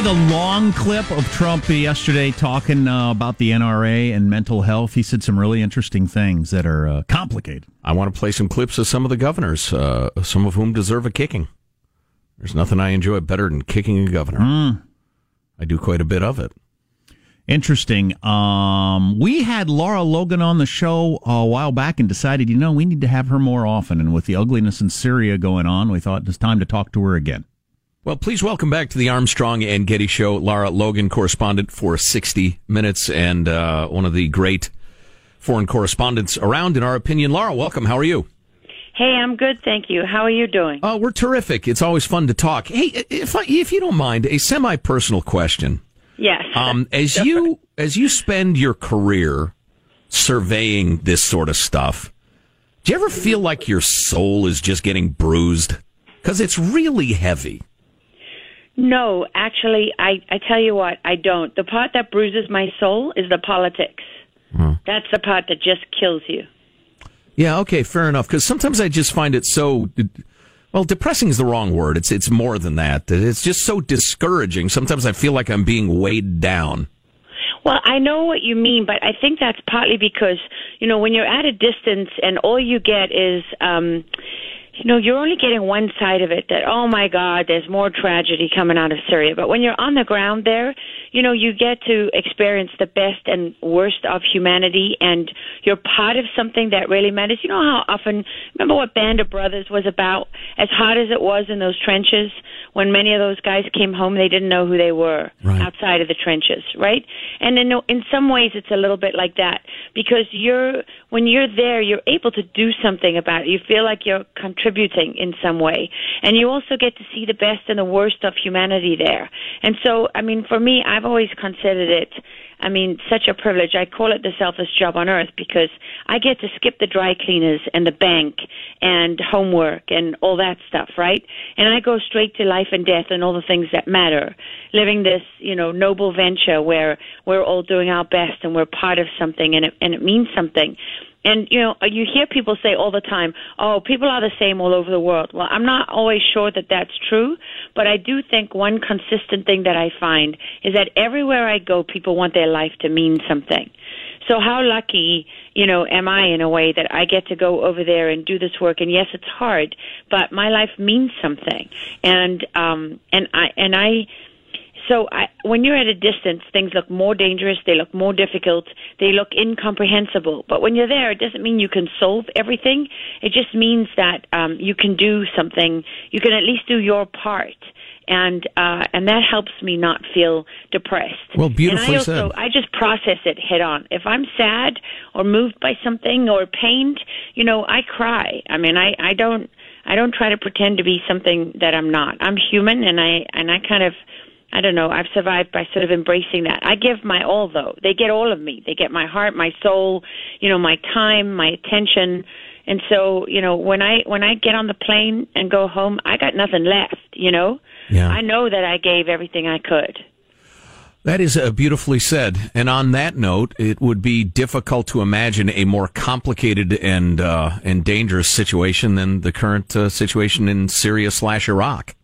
Play the long clip of Trump yesterday talking uh, about the NRA and mental health. He said some really interesting things that are uh, complicated. I want to play some clips of some of the governors, uh, some of whom deserve a kicking. There's nothing I enjoy better than kicking a governor. Mm. I do quite a bit of it. Interesting. Um, we had Laura Logan on the show a while back and decided, you know, we need to have her more often. And with the ugliness in Syria going on, we thought it's time to talk to her again. Well, please welcome back to the Armstrong and Getty Show, Laura Logan, correspondent for 60 Minutes and uh, one of the great foreign correspondents around, in our opinion. Laura, welcome. How are you? Hey, I'm good, thank you. How are you doing? Uh, we're terrific. It's always fun to talk. Hey, if I, if you don't mind, a semi-personal question. Yes. Um, as you as you spend your career surveying this sort of stuff, do you ever feel like your soul is just getting bruised? Because it's really heavy. No, actually, I, I tell you what, I don't. The part that bruises my soul is the politics. That's the part that just kills you. Yeah, okay, fair enough. Because sometimes I just find it so. Well, depressing is the wrong word. It's it's more than that. It's just so discouraging. Sometimes I feel like I'm being weighed down. Well, I know what you mean, but I think that's partly because, you know, when you're at a distance and all you get is, um, you know, you're only getting one side of it that, oh my God, there's more tragedy coming out of Syria. But when you're on the ground there, you know, you get to experience the best and worst of humanity and you're part of something that really matters. You know how often, remember what Band of Brothers was about? As hot as it was in those trenches, when many of those guys came home, they didn't know who they were Right. outside of the trenches, right? And in, in some ways, it's a little bit like that because you're, when you're there, you're able to do something about it. You feel like you're contributing in some way. And you also get to see the best and the worst of humanity there. And so, I mean, for me, I've always considered it I mean, such a privilege. I call it the selfish job on earth because I get to skip the dry cleaners and the bank and homework and all that stuff, right? And I go straight to life and death and all the things that matter. Living this, you know, noble venture where we're all doing our best and we're part of something and it and it means something. And you know, you hear people say all the time, "Oh, people are the same all over the world." Well, I'm not always sure that that's true, but I do think one consistent thing that I find is that everywhere I go, people want their life to mean something. So how lucky, you know, am I in a way that I get to go over there and do this work? And yes, it's hard, but my life means something. And um, and I and I so I, when you're at a distance, things look more dangerous, they look more difficult, they look incomprehensible. But when you're there, it doesn't mean you can solve everything. It just means that um, you can do something. You can at least do your part. And uh, and that helps me not feel depressed. Well, beautifully and I also, said. I just process it head on. If I'm sad or moved by something or pained, you know, I cry. I mean, I I don't I don't try to pretend to be something that I'm not. I'm human, and I and I kind of I don't know. I've survived by sort of embracing that. I give my all though. They get all of me. They get my heart, my soul, you know, my time, my attention. And so, you know, when I when I get on the plane and go home, I got nothing left, you know? Yeah. I know that I gave everything I could. That is uh, beautifully said. And on that note, it would be difficult to imagine a more complicated and uh, and dangerous situation than the current uh, situation in Syria slash Iraq.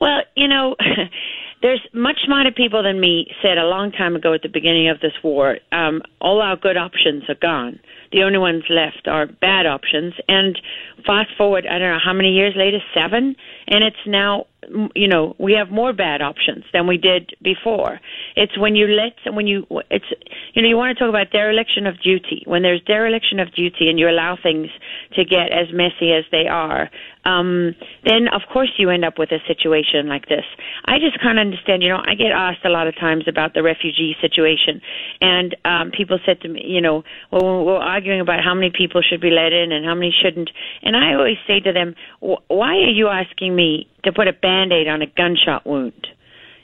Well, you know, there's much smarter people than me said a long time ago at the beginning of this war. Um, all our good options are gone. The only ones left are bad options. And fast forward, I don't know how many years later, seven, and it's now you know we have more bad options than we did before it's when you let when you it's you know you want to talk about dereliction of duty when there's dereliction of duty and you allow things to get as messy as they are um then of course you end up with a situation like this. I just can't understand you know i get asked a lot of times about the refugee situation. And um people said to me you know well we're arguing about how many people should be let in and how many shouldn't. And i always say to them why are you asking me to put a band-aid on a gunshot wound.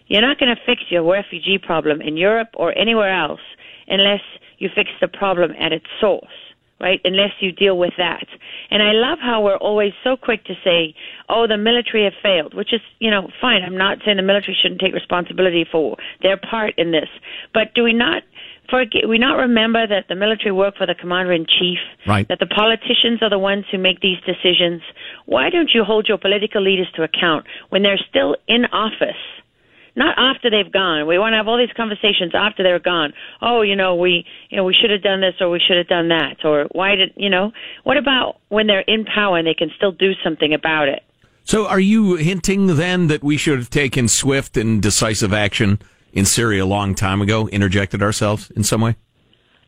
You're not going to fix your refugee problem in Europe or anywhere else unless you fix the problem at its source, right? Unless you deal with that. And I love how we're always so quick to say, oh, the military have failed, which is, you know, fine. I'm not saying the military shouldn't take responsibility for their part in this. But do we not forget, we not remember that the military work for the commander in chief, right. that the politicians are the ones who make these decisions. Why don't you hold your political leaders to account when they're still in office? Not after they've gone. We want to have all these conversations after they're gone. Oh, you know, we, you know, we should have done this or we should have done that or why did, you know, what about when they're in power and they can still do something about it? So are you hinting then that we should have taken swift and decisive action in Syria a long time ago interjected ourselves in some way?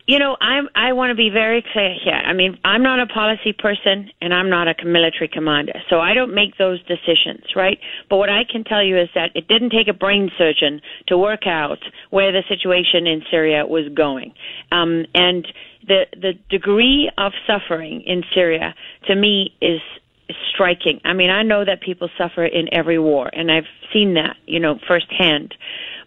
You know, I'm, I want to be very clear here. I mean, I'm not a policy person and I'm not a military commander, so I don't make those decisions, right? But what I can tell you is that it didn't take a brain surgeon to work out where the situation in Syria was going. Um, and the, the degree of suffering in Syria, to me, is striking. I mean, I know that people suffer in every war, and I've seen that, you know, firsthand.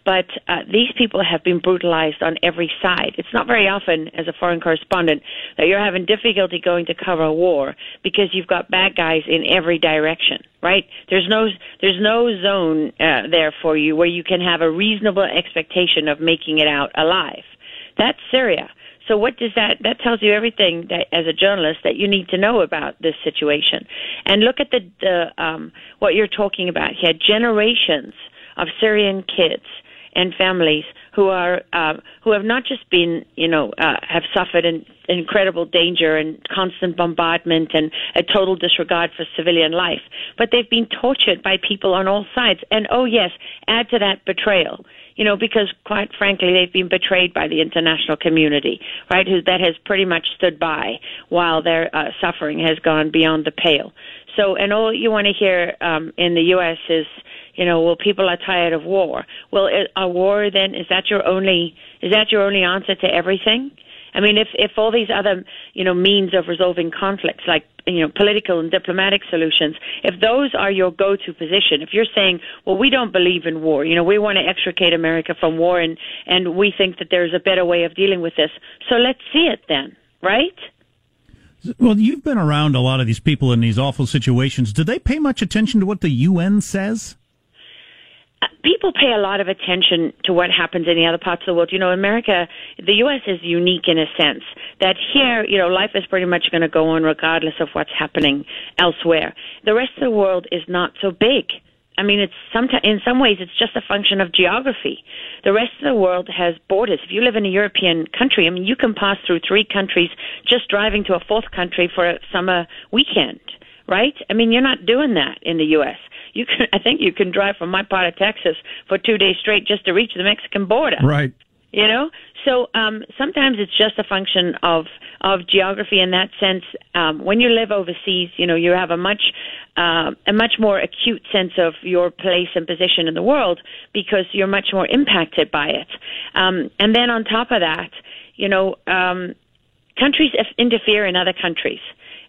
But uh, these people have been brutalized on every side. It's not very often, as a foreign correspondent, that you're having difficulty going to cover a war because you've got bad guys in every direction. Right? There's no there's no zone uh, there for you where you can have a reasonable expectation of making it out alive. That's Syria. So what does that that tells you everything that as a journalist that you need to know about this situation. And look at the the um what you're talking about here generations of Syrian kids and families who are uh, who have not just been you know uh, have suffered in incredible danger and constant bombardment and a total disregard for civilian life, but they've been tortured by people on all sides. And oh yes, add to that betrayal. You know, because quite frankly, they've been betrayed by the international community, right? Who that has pretty much stood by while their uh, suffering has gone beyond the pale. So, and all you want to hear um, in the U.S. is you know, well, people are tired of war. Well, a war then is that your only is that your only answer to everything? I mean, if if all these other you know means of resolving conflicts like you know political and diplomatic solutions, if those are your go-to position, if you're saying, well, we don't believe in war, you know, we want to extricate America from war, and and we think that there's a better way of dealing with this, so let's see it then, right? Well, you've been around a lot of these people in these awful situations. Do they pay much attention to what the UN says? People pay a lot of attention to what happens in the other parts of the world. You know, America, the U.S. is unique in a sense that here, you know, life is pretty much going to go on regardless of what's happening elsewhere. The rest of the world is not so big. I mean, it's some in some ways it's just a function of geography. The rest of the world has borders. If you live in a European country, I mean, you can pass through three countries just driving to a fourth country for a summer weekend, right? I mean, you're not doing that in the U.S you can I think you can drive from my part of Texas for two days straight just to reach the Mexican border. Right. You know, so um, sometimes it's just a function of of geography in that sense. Um, when you live overseas, you know you have a much uh, a much more acute sense of your place and position in the world because you're much more impacted by it. Um, and then on top of that, you know, um, countries interfere in other countries.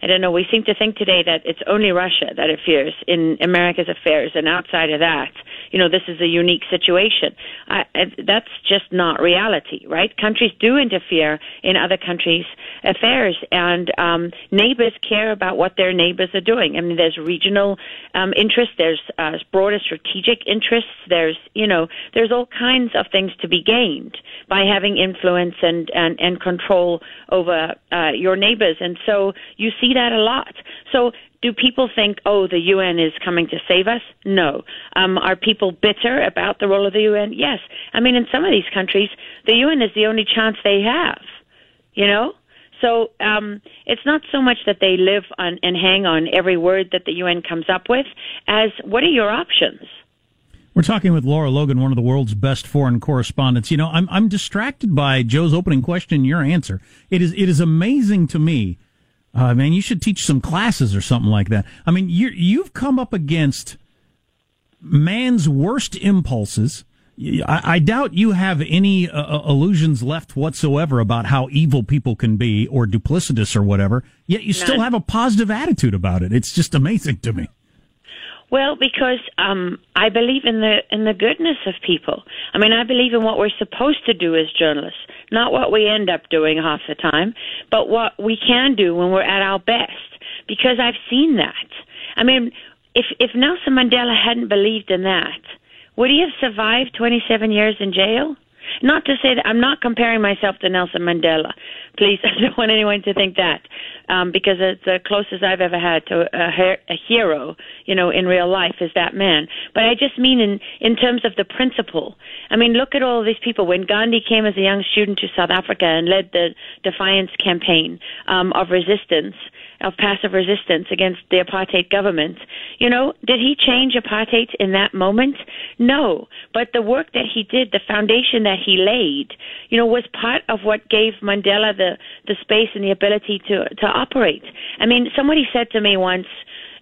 I don't know. We seem to think today that it's only Russia that interferes in America's affairs, and outside of that, you know, this is a unique situation. I, that's just not reality, right? Countries do interfere in other countries' affairs, and um, neighbors care about what their neighbors are doing. I mean, there's regional um, interests, there's uh, broader strategic interests, there's, you know, there's all kinds of things to be gained by having influence and and, and control over uh, your neighbors, and so you see that a lot. So do people think, oh, the UN is coming to save us? No. Um, are people bitter about the role of the UN? Yes. I mean, in some of these countries, the UN is the only chance they have. You know. So um, it's not so much that they live on and hang on every word that the UN comes up with, as what are your options? We're talking with Laura Logan, one of the world's best foreign correspondents. You know, I'm I'm distracted by Joe's opening question, your answer. It is it is amazing to me uh, man, you should teach some classes or something like that. I mean, you you've come up against man's worst impulses. I, I doubt you have any uh, uh, illusions left whatsoever about how evil people can be or duplicitous or whatever. Yet you None. still have a positive attitude about it. It's just amazing to me. Well, because um, I believe in the in the goodness of people. I mean, I believe in what we're supposed to do as journalists, not what we end up doing half the time, but what we can do when we're at our best. Because I've seen that. I mean, if if Nelson Mandela hadn't believed in that, would he have survived 27 years in jail? Not to say that I'm not comparing myself to Nelson Mandela. Please, I don't want anyone to think that, um, because it's the closest I've ever had to a, a hero, you know, in real life is that man. But I just mean in in terms of the principle. I mean, look at all these people. When Gandhi came as a young student to South Africa and led the defiance campaign um, of resistance, of passive resistance against the apartheid government. You know, did he change apartheid in that moment? No. But the work that he did, the foundation that he laid, you know, was part of what gave Mandela the, the space and the ability to, to operate. I mean, somebody said to me once,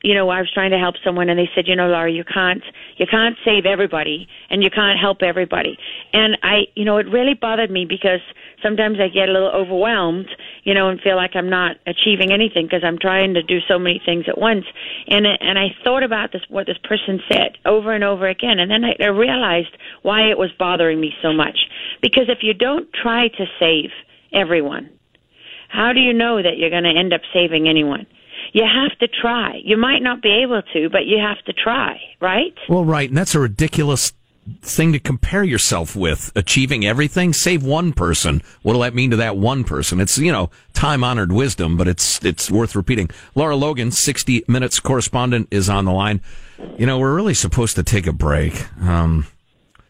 you know, I was trying to help someone and they said, you know, Laura, you can't, you can't save everybody and you can't help everybody. And I, you know, it really bothered me because sometimes I get a little overwhelmed, you know, and feel like I'm not achieving anything because I'm trying to do so many things at once. And, and I thought about this, what this person said over and over again. And then I, I realized why it was bothering me so much. Because if you don't try to save everyone, how do you know that you're going to end up saving anyone? You have to try. You might not be able to, but you have to try, right? Well, right. And that's a ridiculous thing to compare yourself with. Achieving everything, save one person. What'll that mean to that one person? It's, you know, time honored wisdom, but it's, it's worth repeating. laura Logan, 60 Minutes correspondent, is on the line. You know, we're really supposed to take a break. Um,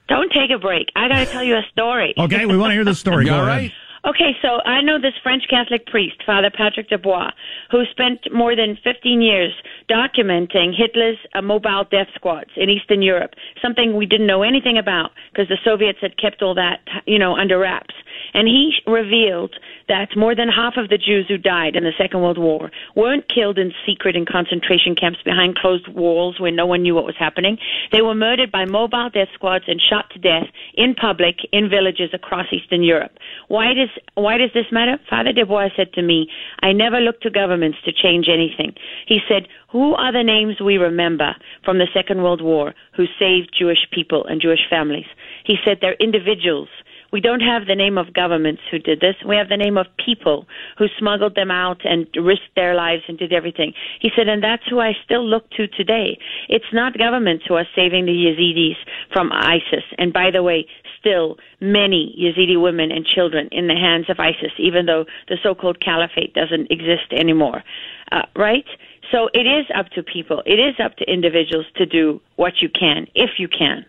don't take a break. I got to tell you a story. okay, we want to hear the story. All right. Okay, so I know this French Catholic priest, Father Patrick Desbois, who spent more than 15 years documenting Hitler's uh, mobile death squads in Eastern Europe, something we didn't know anything about because the Soviets had kept all that, you know, under wraps. and he revealed that more than half of the Jews who died in the Second World War weren't killed in secret in concentration camps behind closed walls where no one knew what was happening. They were murdered by mobile death squads and shot to death in public in villages across Eastern Europe. Why does why does this matter? Father Desbois said to me, "I never look to governments to change anything." He said, "Who are the names we remember from the Second World War who saved Jewish people and Jewish families?" He said, "They're individuals." We don't have the name of governments who did this. We have the name of people who smuggled them out and risked their lives and did everything. He said, and that's who I still look to today. It's not governments who are saving the Yazidis from ISIS. And by the way, still many Yazidi women and children in the hands of ISIS, even though the so-called caliphate doesn't exist anymore. Uh, right? So it is up to people. It is up to individuals to do what you can, if you can.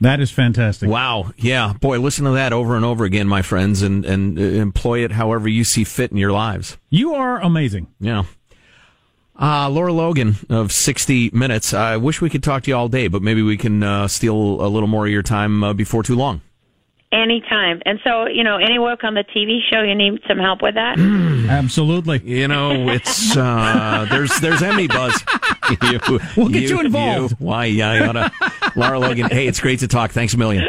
That is fantastic. Wow. Yeah. Boy, listen to that over and over again, my friends, and, and uh, employ it however you see fit in your lives. You are amazing. Yeah. Uh, Lara Logan of 60 Minutes. I wish we could talk to you all day, but maybe we can uh, steal a little more of your time uh, before too long. Anytime. And so, you know, any work on the TV show, you need some help with that? Absolutely. You know, it's uh, there's there's Emmy buzz. You, we'll get you, involved. You, why? Yeah, I oughta. Lara Logan. Hey, it's great to talk. Thanks a million.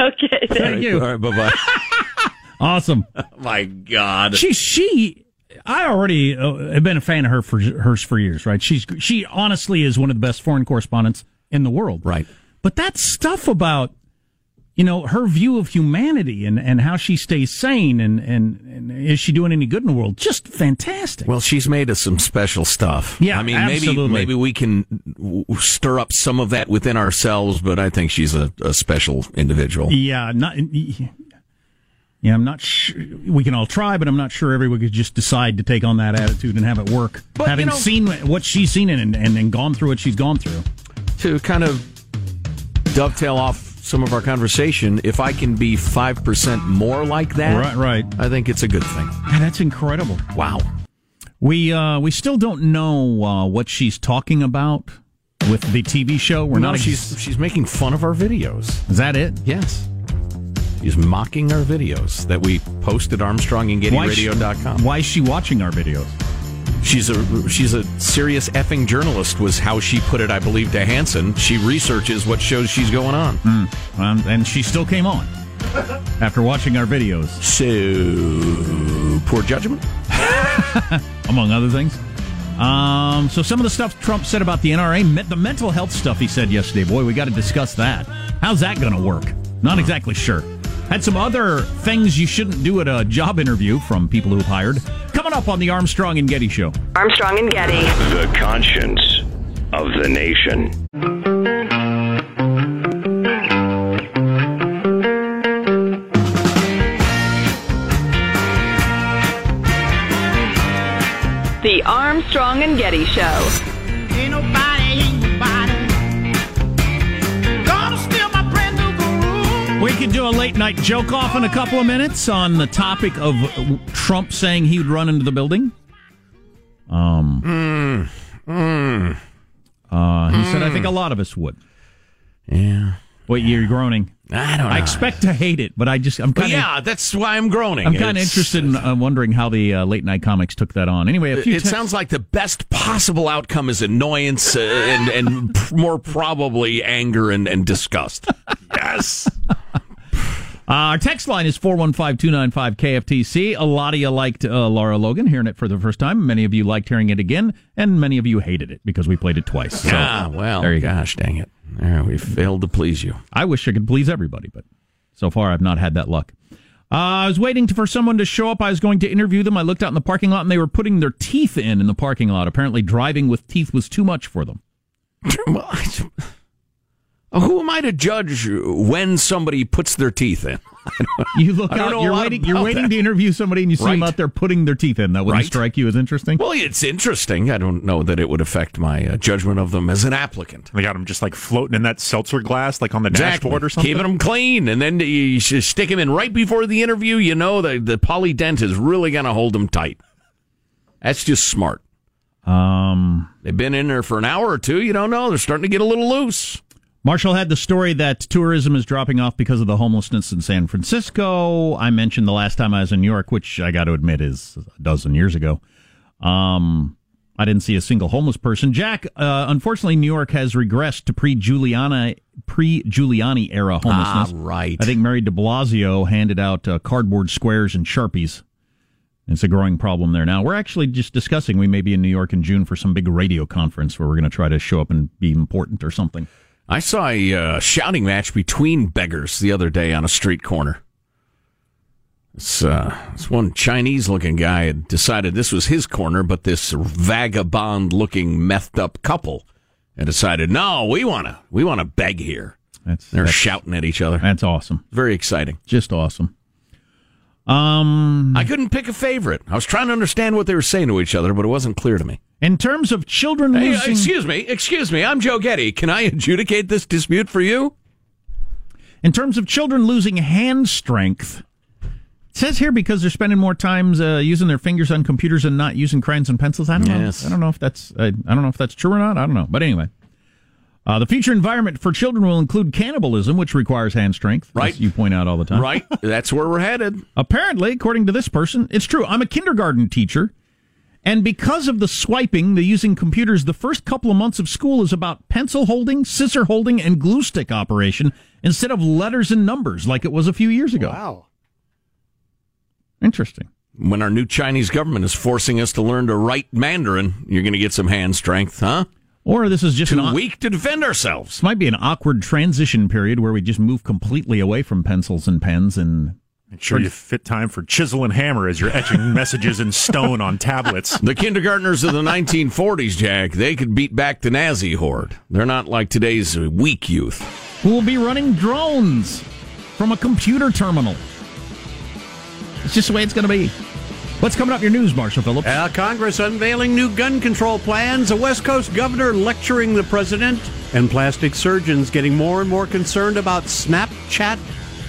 okay. Thank you. All right. Bye bye. Awesome. Oh my God. She she I already uh, have been a fan of her for hers for years, right? She's she honestly is one of the best foreign correspondents in the world. Right. But that stuff about you know her view of humanity and, and how she stays sane and, and, and is she doing any good in the world just fantastic Well, she's made us some special stuff. Yeah, I mean, absolutely. maybe maybe we can w- stir up some of that within ourselves, but I think she's a, a special individual. yeah not yeah i'm not sure we can all try but i'm not sure everyone could just decide to take on that attitude and have it work But, you having know- seen what she's seen and, and, and gone through what she's gone through To kind of dovetail off some of our conversation, if I can be five percent more like that, right right I think it's a good thing. That's incredible Wow. We uh, we still don't know uh, what she's talking about with the TV show. We're No, not. she's she's making fun of our videos. Is that it? Yes. She's mocking our videos that we post at Why she- ArmstrongandGettyRadio.com. Why is she watching our videos? She's a she's a serious effing journalist was how she put it, I believe, to Hanson. She researches what shows she's going on. Um, and she still came on after watching our videos, So poor judgment. among other things. Um, so some of the stuff Trump said about the NRA, the mental health stuff he said yesterday. Boy, we got to discuss that. How's that going to work? Not exactly sure. Had some other things you shouldn't do at a job interview from people who've hired. Coming up on the Armstrong and Getty Show. Armstrong and Getty. The conscience of the nation. The Armstrong and Getty Show. Could do a late night joke off in a couple of minutes on the topic of Trump saying he would run into the building. Um, Uh, he said, I think a lot of us would. Yeah. Wait, you're groaning. I don't know. I expect to hate it, but I just, I'm kind of. yeah, that's why I'm groaning. I'm kind of interested in uh, wondering how the uh, late night comics took that on. Anyway, a few It text- sounds like the best possible outcome is annoyance uh, and, and more probably anger and, and disgust. yes. Uh, our text line is 415-295-KFTC. A lot of you liked uh, Laura Logan, hearing it for the first time. Many of you liked hearing it again, and many of you hated it because we played it twice. So, ah, well, there you go. gosh dang it. There, we failed to please you. I wish I could please everybody, but so far I've not had that luck. Uh, I was waiting for someone to show up. I was going to interview them. I looked out in the parking lot, and they were putting their teeth in in the parking lot. Apparently, driving with teeth was too much for them. Well, I- who am I to judge when somebody puts their teeth in? You look out. You're waiting. You're waiting that. to interview somebody, and you see them out there putting their teeth in. That wouldn't Right. strike you as interesting. Well, it's interesting. I don't know that it would affect my uh, judgment of them as an applicant. They got them just like floating in that seltzer glass, like on the dashboard or something. Keeping them clean, and then you should stick them in right before the interview. You know the the Polident is really going to hold them tight. That's just smart. Um, They've been in there for an hour or two. You don't know. They're starting to get a little loose. Marshall had the story that tourism is dropping off because of the homelessness in San Francisco. I mentioned the last time I was in New York, which I got to admit is a dozen years ago. Um, I didn't see a single homeless person. Jack, uh, unfortunately, New York has regressed to pre Giuliani pre Giuliani era homelessness. Ah, right. I think Mary De Blasio handed out uh, cardboard squares and sharpies. It's a growing problem there now. We're actually just discussing we may be in New York in June for some big radio conference where we're going to try to show up and be important or something. I saw a uh, shouting match between beggars the other day on a street corner. This, uh, this one Chinese looking guy had decided this was his corner, but this vagabond looking methed up couple had decided, no, we want to we want to beg here. That's They're that's, shouting at each other. That's awesome. Very exciting. Just awesome. Um, I couldn't pick a favorite. I was trying to understand what they were saying to each other, but it wasn't clear to me. in terms of children Hey, losing, excuse me, excuse me. I'm Joe Getty. Can I adjudicate this dispute for you? in terms of children losing hand strength, it says here because they're spending more times uh, using their fingers on computers and not using crayons and pencils. I don't Yes. know. I don't know if that's I, I don't know if that's true or not. I don't know. But anyway. Uh, the future environment for children will include cannibalism, which requires hand strength, as Right. you point out all the time. Right? That's where we're headed. Apparently, according to this person, it's true. I'm a kindergarten teacher, and because of the swiping, the using computers, the first couple of months of school is about pencil holding, scissor holding, and glue stick operation instead of letters and numbers like it was a few years ago. Wow. Interesting. When our new Chinese government is forcing us to learn to write Mandarin, you're going to get some hand strength, huh? Or this is just Too an weak to defend ourselves. This might be an awkward transition period where we just move completely away from pencils and pens and Make sure you fit time for chisel and hammer as you're etching messages in stone on tablets. The kindergartners of the 1940s, Jack, they could beat back the Nazi horde. They're not like today's weak youth. who will be running drones from a computer terminal. It's just the way it's going to be. What's coming up in your news, Marshall Phillips? Uh, Congress unveiling new gun control plans, a West Coast governor lecturing the president, and plastic surgeons getting more and more concerned about Snapchat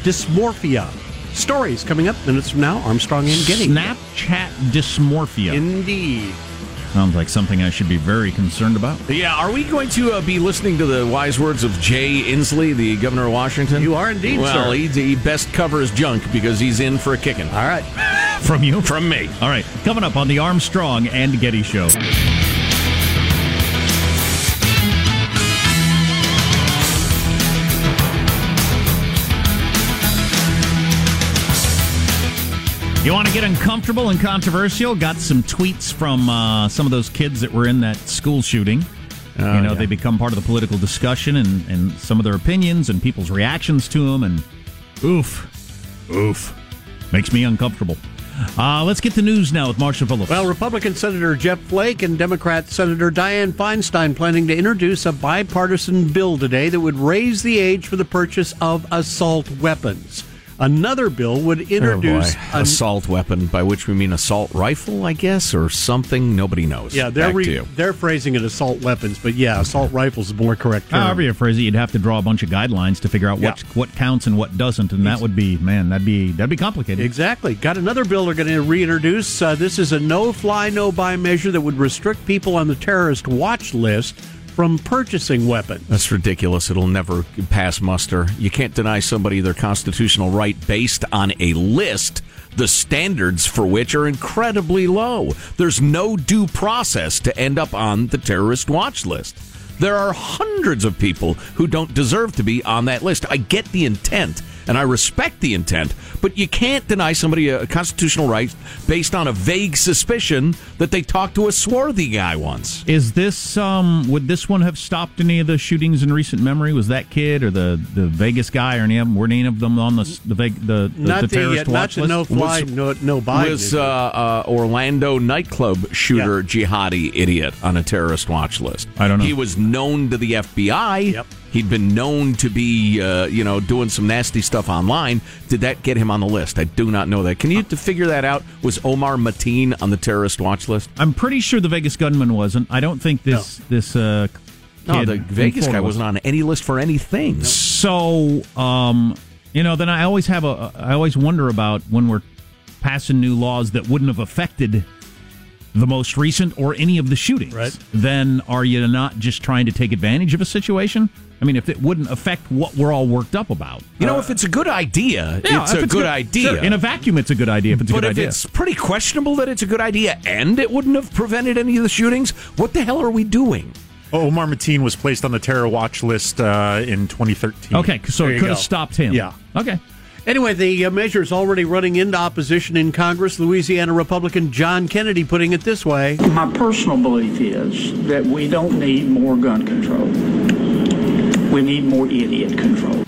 dysmorphia. Stories coming up minutes from now. Armstrong and Getty. Snapchat dysmorphia. Indeed. Sounds like something I should be very concerned about. Yeah, are we going to uh, be listening to the wise words of Jay Inslee, the governor of Washington? You are indeed, Well, sir. he, he best cover his junk because he's in for a kicking. All right. From you? From me. All right. Coming up on the Armstrong and Getty Show. You want to get uncomfortable and controversial? Got some tweets from uh, some of those kids that were in that school shooting. you know, they become part of the political discussion and, and some of their opinions and people's reactions to them. And oof, oof, makes me uncomfortable. Uh, let's get the news now with Marshall Phillips. Well, Republican Senator Jeff Flake and Democrat Senator Dianne Feinstein planning to introduce a bipartisan bill today that would raise the age for the purchase of assault weapons. Another bill would introduce oh boy. assault weapon, by which we mean assault rifle, I guess, or something. Nobody knows. Yeah, they're re- they're phrasing it assault weapons, but yeah, assault rifles is more correct. Term. However you phrase it, you'd have to draw a bunch of guidelines to figure out what Yeah. what counts and what doesn't, and that would be man, that'd be that'd be complicated. Exactly. Got another bill they're going to reintroduce. Uh, this is a no fly, no buy measure that would restrict people on the terrorist watch list from purchasing weapons. That's ridiculous. It'll never pass muster. You can't deny somebody their constitutional right based on a list, the standards for which are incredibly low. There's no due process to end up on the terrorist watch list. There are hundreds of people who don't deserve to be on that list. I get the intent and I respect the intent, but you can't deny somebody a constitutional right based on a vague suspicion that they talked to a swarthy guy once. Is this um would this one have stopped any of the shootings in recent memory? Was that kid or the, the Vegas guy or any of them? Were any of them on the the Veg, the, the, Not the the, terrorist uh, not watch the list? no fly, Was- no no buy. was uh, uh, Orlando nightclub shooter jihadi idiot on a terrorist watch list. I don't know. He was known to the FBI. Yep. He'd been known to be, uh, you know, doing some nasty stuff online. Did that get him on the list? I do not know that. Can you to figure that out? Was Omar Mateen on the terrorist watch list? I'm pretty sure the Vegas gunman wasn't. I don't think this this uh No, the Vegas guy was. wasn't on any list for anything. So, um, you know, then I always have a, I always wonder about when we're passing new laws that wouldn't have affected the most recent or any of the shootings. Right. Then are you not just trying to take advantage of a situation? I I mean, if it wouldn't affect what we're all worked up about. You know, if it's a good idea, Yeah, it's if a good idea. sure, in a vacuum, it's a good idea. If it's a good idea. but good if idea, it's pretty questionable that it's a good idea and it wouldn't have prevented any of the shootings, what the hell are we doing? Omar Mateen was placed on the terror watch list uh, in 2013. okay, so There it could have stopped him. Yeah. Okay. Anyway, the uh, measure is already running into opposition in Congress. Louisiana Republican John Kennedy putting it this way. My personal belief is that we don't need more gun control. We need more idiot control.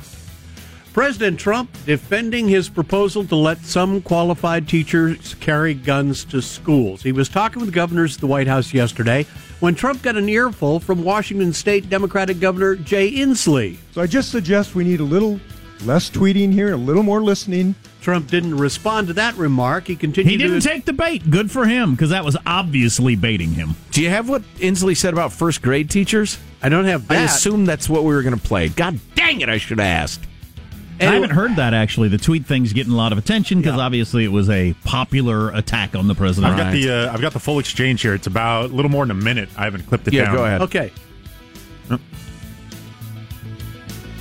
President Trump defending his proposal to let some qualified teachers carry guns to schools. He was talking with governors at the White House yesterday when Trump got an earful from Washington State Democratic Governor Jay Inslee. So I just suggest we need a little less tweeting here, a little more listening. Trump didn't respond to that remark. He continued He didn't to take the bait. Good for him, because that was obviously baiting him. Do you have what Inslee said about first grade teachers? I don't have I assume that's what we were going to play. God dang it, I should have asked. I haven't heard that actually. The tweet thing's getting a lot of attention because obviously it was a popular attack on the president. I've got the uh, I've got the full exchange here. It's about a little more than a minute. I haven't clipped it Yeah, down. go ahead. Okay.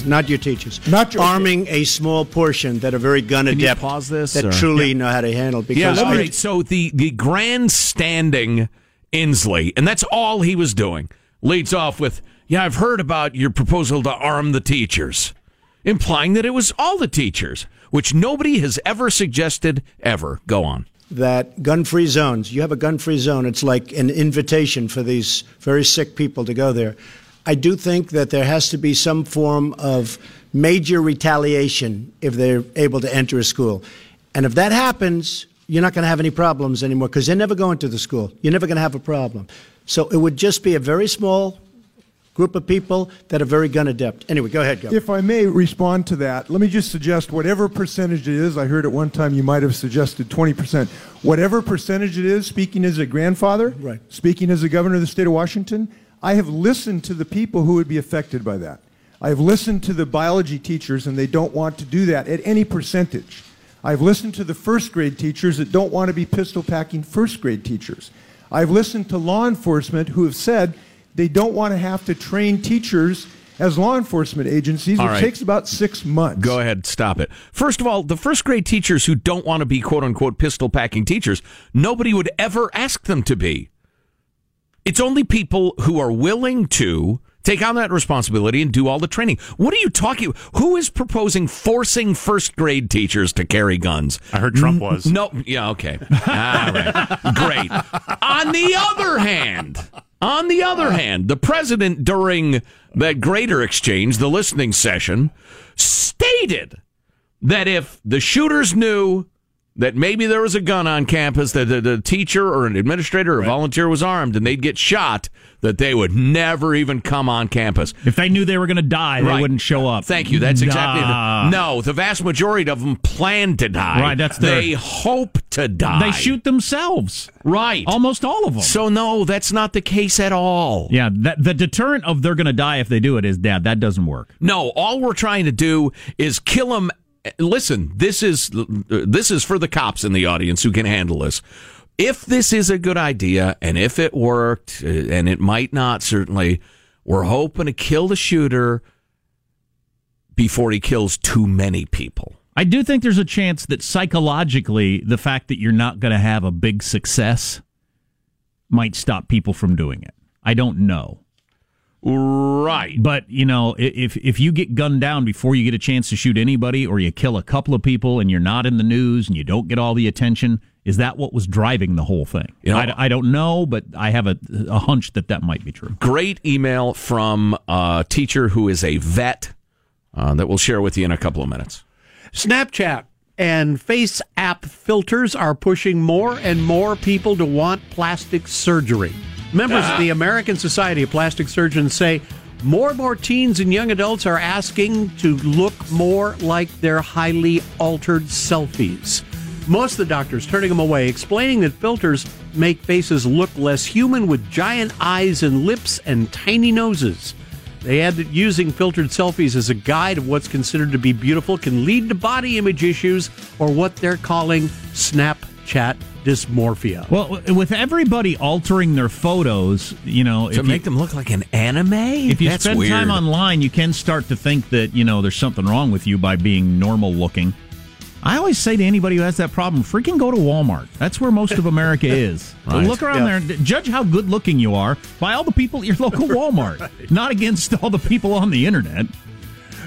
Not your teachers. Not your- arming a small portion that are very gun Can you adept. pause this, That or- truly know how to handle. it. Yeah, Because all right. So the the grandstanding Inslee, and that's all he was doing, leads off with, "Yeah, I've heard about your proposal to arm the teachers," implying that it was all the teachers, which nobody has ever suggested ever. Go on. that gun-free zones. You have a gun-free zone. It's like an invitation for these very sick people to go there. I do think that there has to be some form of major retaliation if they're able to enter a school, and if that happens, you're not going to have any problems anymore because they're never going to the school. You're never going to have a problem. So it would just be a very small group of people that are very gun adept. Anyway, go ahead, Governor. If I may respond to that, let me just suggest whatever percentage it is. I heard at one time you might have suggested 20%. Whatever percentage it is, speaking as a grandfather, Right. speaking as a governor of the state of Washington, I have listened to the people who would be affected by that. I have listened to the biology teachers, and they don't want to do that at any percentage. I've listened to the first grade teachers that don't want to be pistol packing first grade teachers. I've listened to law enforcement who have said they don't want to have to train teachers as law enforcement agencies, All which right. takes about six months. Go ahead, stop it. First of all, the first grade teachers who don't want to be quote unquote pistol packing teachers, nobody would ever ask them to be. It's only people who are willing to take on that responsibility and do all the training. What are you talking? Who is proposing forcing first grade teachers to carry guns? I heard Trump was. No, yeah, okay. All right. Great. On the other hand, on the other hand, the president during that greater exchange, the listening session, stated that if the shooters knew that maybe there was a gun on campus, that the, the teacher or an administrator or volunteer was armed and they'd get shot, that they would never even come on campus. If they knew they were going to die, Right. they wouldn't show up. Thank you. That's exactly Nah. the, no. The vast majority of them plan to die. Right, that's their- they hope to die. They shoot themselves. right. Almost all of them. So no, that's not the case at all. yeah, that, the deterrent of they're going to die if they do it is, Dad, that doesn't work. No, all we're trying to do is kill them. Listen, this is this is for the cops in the audience who can handle this. If this is a good idea and if it worked, uh, and it might not, certainly, we're hoping to kill the shooter before he kills too many people. I do think there's a chance that psychologically, the fact that you're not going to have a big success might stop people from doing it. I don't know. Right. But, you know, if if you get gunned down before you get a chance to shoot anybody or you kill a couple of people and you're not in the news and you don't get all the attention, is that what was driving the whole thing? You know- I, I don't know, but I have a, a hunch that that might be true. Great email from a teacher who is a vet uh, that we'll share with you in a couple of minutes. Snapchat and face app filters are pushing more and more people to want plastic surgery. Members of the American Society of Plastic Surgeons say more and more teens and young adults are asking to look more like their highly altered selfies. Most of the doctors turning them away, explaining that filters make faces look less human with giant eyes and lips and tiny noses. They add that using filtered selfies as a guide of what's considered to be beautiful can lead to body image issues or what they're calling Snapchat dysmorphia. Well, with everybody altering their photos, you know, To if make you, them look like an anime? if you That's spend weird. time online, you can start to think that you know there's something wrong with you by being normal looking. I always say to anybody who has that problem, freaking go to Walmart. That's where most of America is. Right. Look around Yeah. there and judge how good looking you are by all the people at your local Walmart, not against all the people on the internet.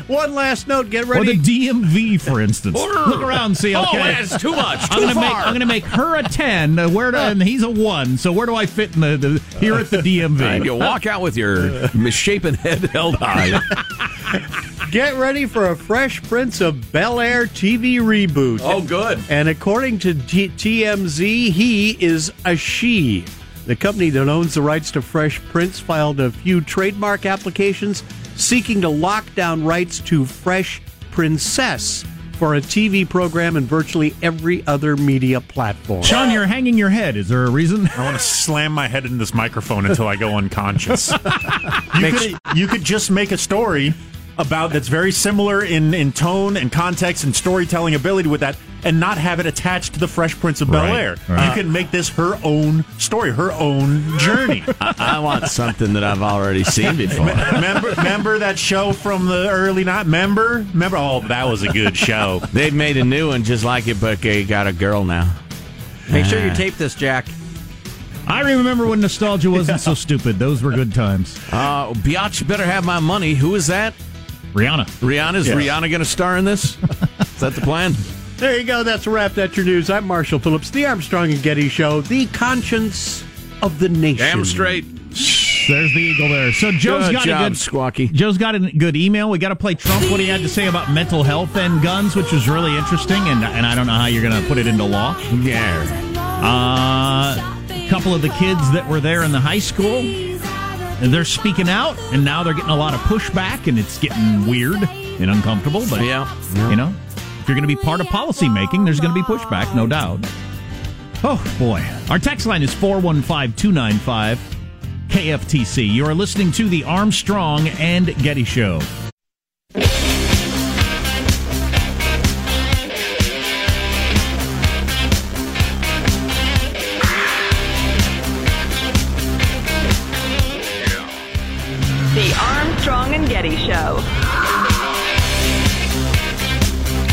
One last note. Get ready. Or the. DMV, for instance. Look around and see. Oh, Okay, that's too much. I'm Too gonna make far. I'm gonna make her a ten. Uh, where do, and he's a one. So where do I fit in the, the here at the And DMV? you walk out with your misshapen head held high. Get ready for a Fresh Prince of Bel Air TV reboot. Oh, good. And according to T- TMZ, he is a she. The company that owns the rights to Fresh Prince filed a few trademark applications seeking to lock down rights to Fresh Princess for a TV program and virtually every other media platform. Sean, you're hanging your head. Is there a reason? I want to slam my head into this microphone until I go unconscious. you, could, you could just make a story about that's very similar in, in tone and context and storytelling ability with that and not have it attached to the Fresh Prince of Bel Air. right. You can make this her own story, her own journey. I want something that I've already seen before. remember, remember that show from the early night? Remember? Remember? Oh, that was a good show. They've made a new one just like it, but they got a girl now. Make sure you Ah. tape this, Jack. I remember when nostalgia wasn't so stupid. Those were good times. Uh, Biatch better have my money. Who is that? Rihanna. Rihanna's Yeah. Rihanna going to star in this? is that the plan? There you go. That's a wrap. That's your news. I'm Marshall Phillips, the Armstrong and Getty Show, the conscience of the nation. Damn straight. There's the eagle there. So Joe's Good got job, a good Squawky. Joe's got a good email. We got to play Trump. What he had to say about mental health and guns, which was really interesting. And and I don't know how you're going to put it into law. Yeah. Uh, a couple of the kids that were there in the high school, they're speaking out, and now they're getting a lot of pushback, and it's getting weird and uncomfortable. But Yeah. you know, you're going to be part of policy making, there's going to be pushback, no doubt. Oh boy, our text line is four one five two nine five KFTC. You are listening to the Armstrong and Getty Show.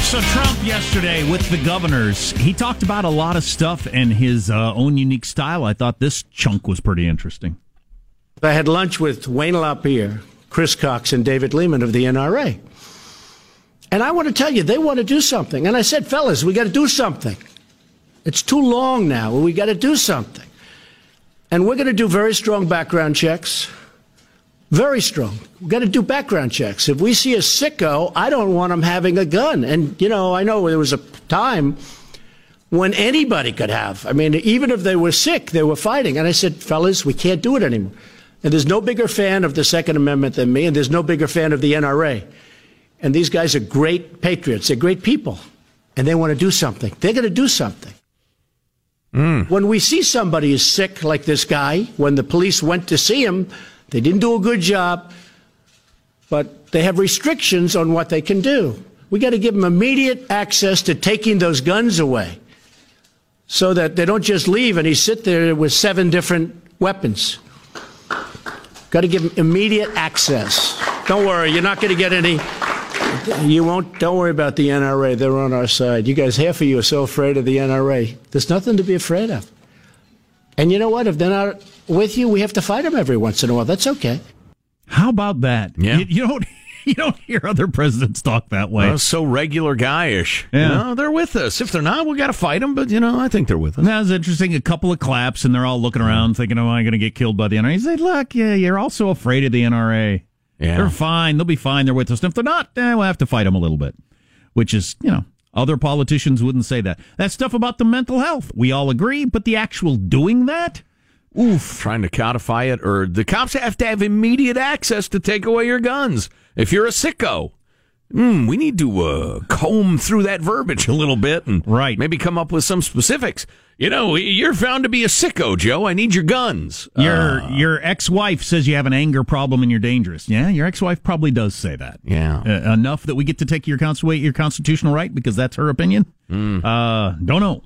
So Trump yesterday with the governors, he talked about a lot of stuff and his uh, own unique style. I thought this chunk was pretty interesting. I had lunch with Wayne LaPierre, Chris Cox, and David Lehman of the NRA. And I want to tell you, they want to do something. And I said, fellas, we got to do something. It's too long now. We got to do something. And we're going to do very strong background checks. Very strong. We've got to do background checks. If we see a sicko, I don't want him having a gun. And, you know, I know there was a time when anybody could have. I mean, even if they were sick, they were fighting. And I said, fellas, we can't do it anymore. And there's no bigger fan of the Second Amendment than me, and there's no bigger fan of the NRA. And these guys are great patriots. They're great people. And they want to do something. They're going to do something. Hmm. When we see somebody is sick, like this guy, when the police went to see him, they didn't do a good job, but they have restrictions on what they can do. We got to give them immediate access to taking those guns away so that they don't just leave and he sit there with seven different weapons. Got to give them immediate access. Don't worry, you're not going to get any. You won't. Don't worry about the NRA. They're on our side. You guys, half of you are so afraid of the NRA. There's nothing to be afraid of. And you know what? If they're not with you, we have to fight them every once in a while. That's okay. How about that? Yeah. You, you don't you don't hear other presidents talk that way. Well, so regular guyish. Yeah. You know, they're with us. If they're not, we got to fight them. But you know, I think they're with us. That was interesting. A couple of claps, and they're all looking around, thinking, "Oh, am I going to get killed by the NRA?" He said, "Look, yeah, you're also afraid of the NRA. Yeah. They're fine. They'll be fine. They're with us. And if they're not, eh, we'll have to fight them a little bit." Which is, you know, other politicians wouldn't say that. That stuff about the mental health, we all agree, but the actual doing that, oof. Trying to codify it, or the cops have to have immediate access to take away your guns. If you're a sicko, mm, we need to uh, comb through that verbiage a little bit and Right. maybe come up with some specifics. You know, you're found to be a sicko, Joe. I need your guns. Your Uh, your ex wife says you have an anger problem and you're dangerous. Yeah, your ex wife probably does say that. yeah. Uh, enough that we get to take your, const- your constitutional right because that's her opinion. Hmm. Uh, don't know.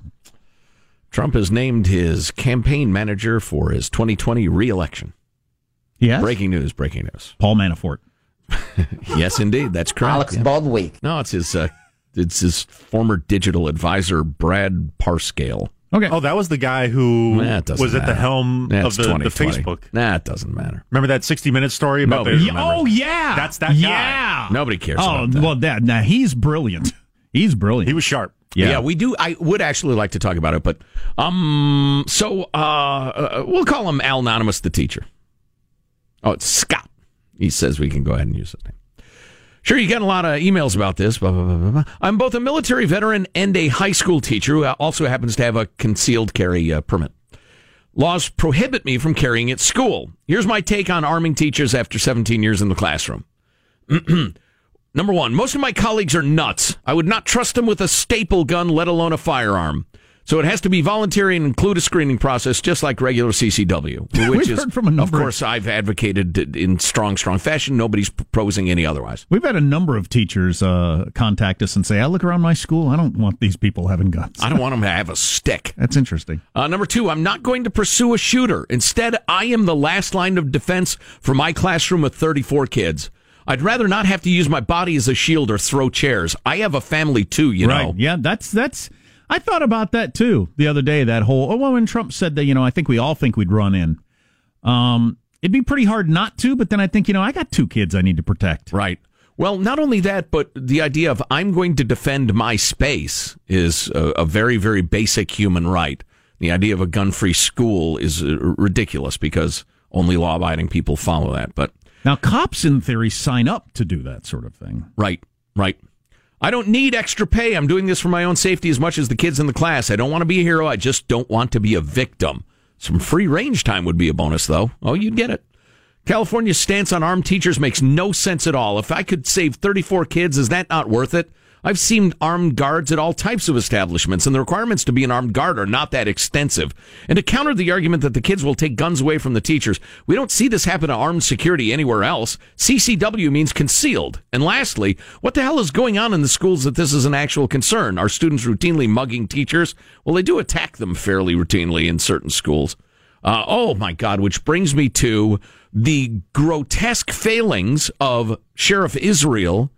Trump has named his campaign manager for his 2020 reelection. Yes. Breaking news, breaking news. Paul Manafort. yes, indeed. That's correct. Alex Yeah. Baldwin. No, it's his, uh, it's his former digital advisor, Brad Parscale. Okay. Oh, that was the guy who Nah, it doesn't was at the helm Nah, of the, the Facebook. Nah, it doesn't matter. Remember that 60 Minutes story about Nobody the. remembers. Oh yeah, That's that guy. Yeah. Nobody cares Oh about that. well, that now he's brilliant. He's brilliant. He was sharp. Yeah. we do. I would actually like to talk about it, but um, so uh, uh, we'll call him Al Anonymous, the teacher. Oh, it's Scott. He says we can go ahead and use his name. Sure, you get a lot of emails about this. Blah, blah, blah. I'm both a military veteran and a high school teacher who also happens to have a concealed carry uh, permit. Laws prohibit me from carrying at school. Here's my take on arming teachers after 17 years in the classroom. Number one, most of my colleagues are nuts. I would not trust them with a staple gun, let alone a firearm. So it has to be voluntary and include a screening process, just like regular CCW, which We've is, heard from a of number of- course, I've advocated in strong, strong fashion. Nobody's proposing any otherwise. We've had a number of teachers uh, contact us and say, "I look around my school. I don't want these people having guns." I don't want them to have a stick. That's interesting. Uh, number two, I'm not going to pursue a shooter. Instead, I am the last line of defense for my classroom of 34 kids. I'd rather not have to use my body as a shield or throw chairs. I have a family too, you right? know. Yeah, that's that's. I thought about that too the other day. That whole oh, well, when Trump said that, you know, I think we all think we'd run in. Um, it'd be pretty hard not to, but then I think, you know, I got two kids I need to protect. Right. Well, not only that, but the idea of I'm going to defend my space is a, a very, very basic human right. The idea of a gun free school is uh, ridiculous because only law abiding people follow that. But Now, cops in theory sign up to do that sort of thing. Right, right. I don't need extra pay. I'm doing this for my own safety as much as the kids in the class. I don't want to be a hero. I just don't want to be a victim. Some free range time would be a bonus, though. Oh, you'd get it. California's stance on armed teachers makes no sense at all. If I could save 34 kids, is that not worth it? I've seen armed guards at all types of establishments, and the requirements to be an armed guard are not that extensive. And to counter the argument that the kids will take guns away from the teachers, we don't see this happen to armed security anywhere else. CCW means concealed. And lastly, what the hell is going on in the schools that this is an actual concern? Are students routinely mugging teachers? Well, they do attack them fairly routinely in certain schools. Uh, oh my God, which brings me to the grotesque failings of Sheriff Israel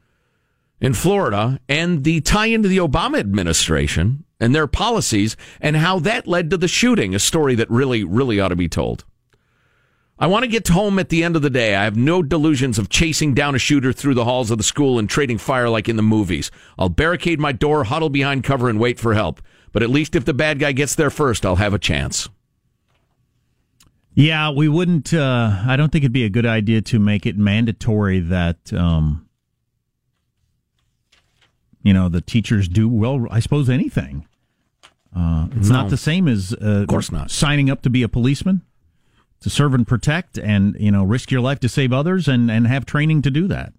in Florida and the tie into the Obama administration and their policies and how that led to the shooting, a story that really, really ought to be told. I want to get home at the end of the day. I have no delusions of chasing down a shooter through the halls of the school and trading fire like in the movies. I'll barricade my door, huddle behind cover, and wait for help. But at least if the bad guy gets there first, I'll have a chance. Yeah, we wouldn't. Uh, I don't think it'd be a good idea to make it mandatory that um, you know the teachers do well. I suppose anything. Uh, it's No. not the same as uh, Of course not. signing up to be a policeman to serve and protect, and you know risk your life to save others, and and have training to do that.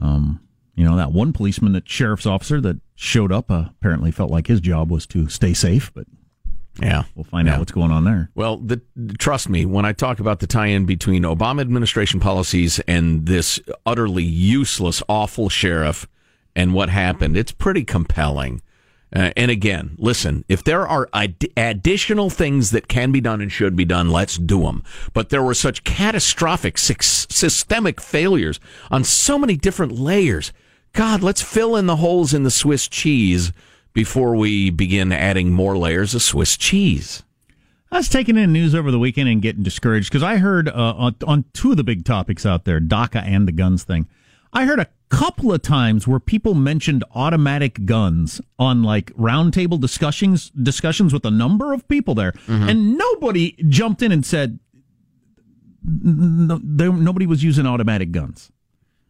Um, you know that one policeman, that sheriff's officer that showed up, uh, apparently felt like his job was to stay safe, but Yeah. we'll find Yeah. out what's going on there. Well, the, trust me, when I talk about the tie-in between Obama administration policies and this utterly useless, awful sheriff and what happened, it's pretty compelling. Uh, and again, listen, if there are ad- additional things that can be done and should be done, let's do them. But there were such catastrophic, sys- systemic failures on so many different layers. God, let's fill in the holes in the Swiss cheese before we begin adding more layers of Swiss cheese. I was taking in news over the weekend and getting discouraged because I heard uh, on, on two of the big topics out there, DACA and the guns thing. I heard a couple of times where people mentioned automatic guns on like roundtable discussions discussions with a number of people there, and nobody jumped in and said no, there, nobody was using automatic guns.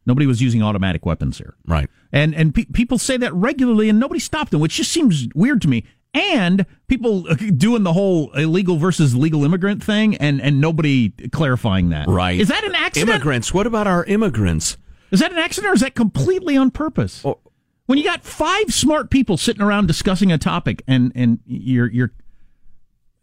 Nobody was using automatic weapons here. Right. And and pe- people say that regularly, and nobody stopped them, which just seems weird to me. And people uh, doing the whole illegal versus legal immigrant thing, and and nobody clarifying that. Right. Is that an accident? Immigrants. What about our immigrants? Is that an accident, or is that completely on purpose? Oh. when you got five smart people sitting around discussing a topic, and and you're you're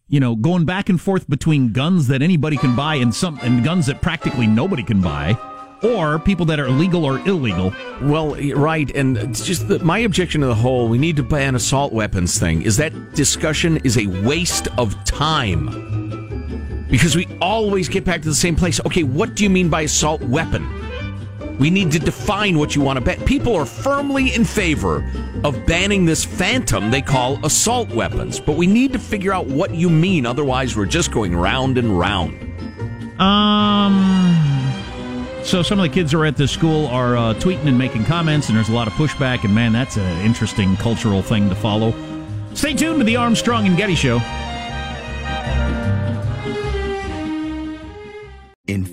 you know going back and forth between guns that anybody can buy and some and guns that practically nobody can buy. or people that are legal or illegal. Well, right, and it's just the, my objection to the whole "we need to ban assault weapons" thing is that discussion is a waste of time because we always get back to the same place. Okay, what do you mean by assault weapon? We need to define what you want to ban. People are firmly in favor of banning this phantom they call assault weapons, but we need to figure out what you mean. Otherwise, we're just going round and round. Um. So some of the kids who are at this school are uh, tweeting and making comments, and there's a lot of pushback. And man, that's an interesting cultural thing to follow. Stay tuned to the Armstrong and Getty Show.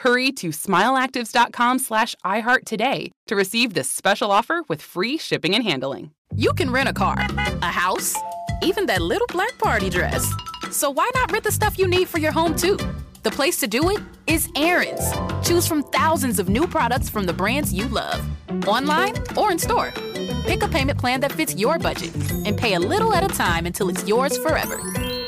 Hurry to smileactives.com slash iHeart today to receive this special offer with free shipping and handling. You can rent a car, a house, even that little black party dress. So why not rent the stuff you need for your home too? The place to do it is Aaron's. Choose from thousands of new products from the brands you love, online or in store. Pick a payment plan that fits your budget and pay a little at a time until it's yours forever.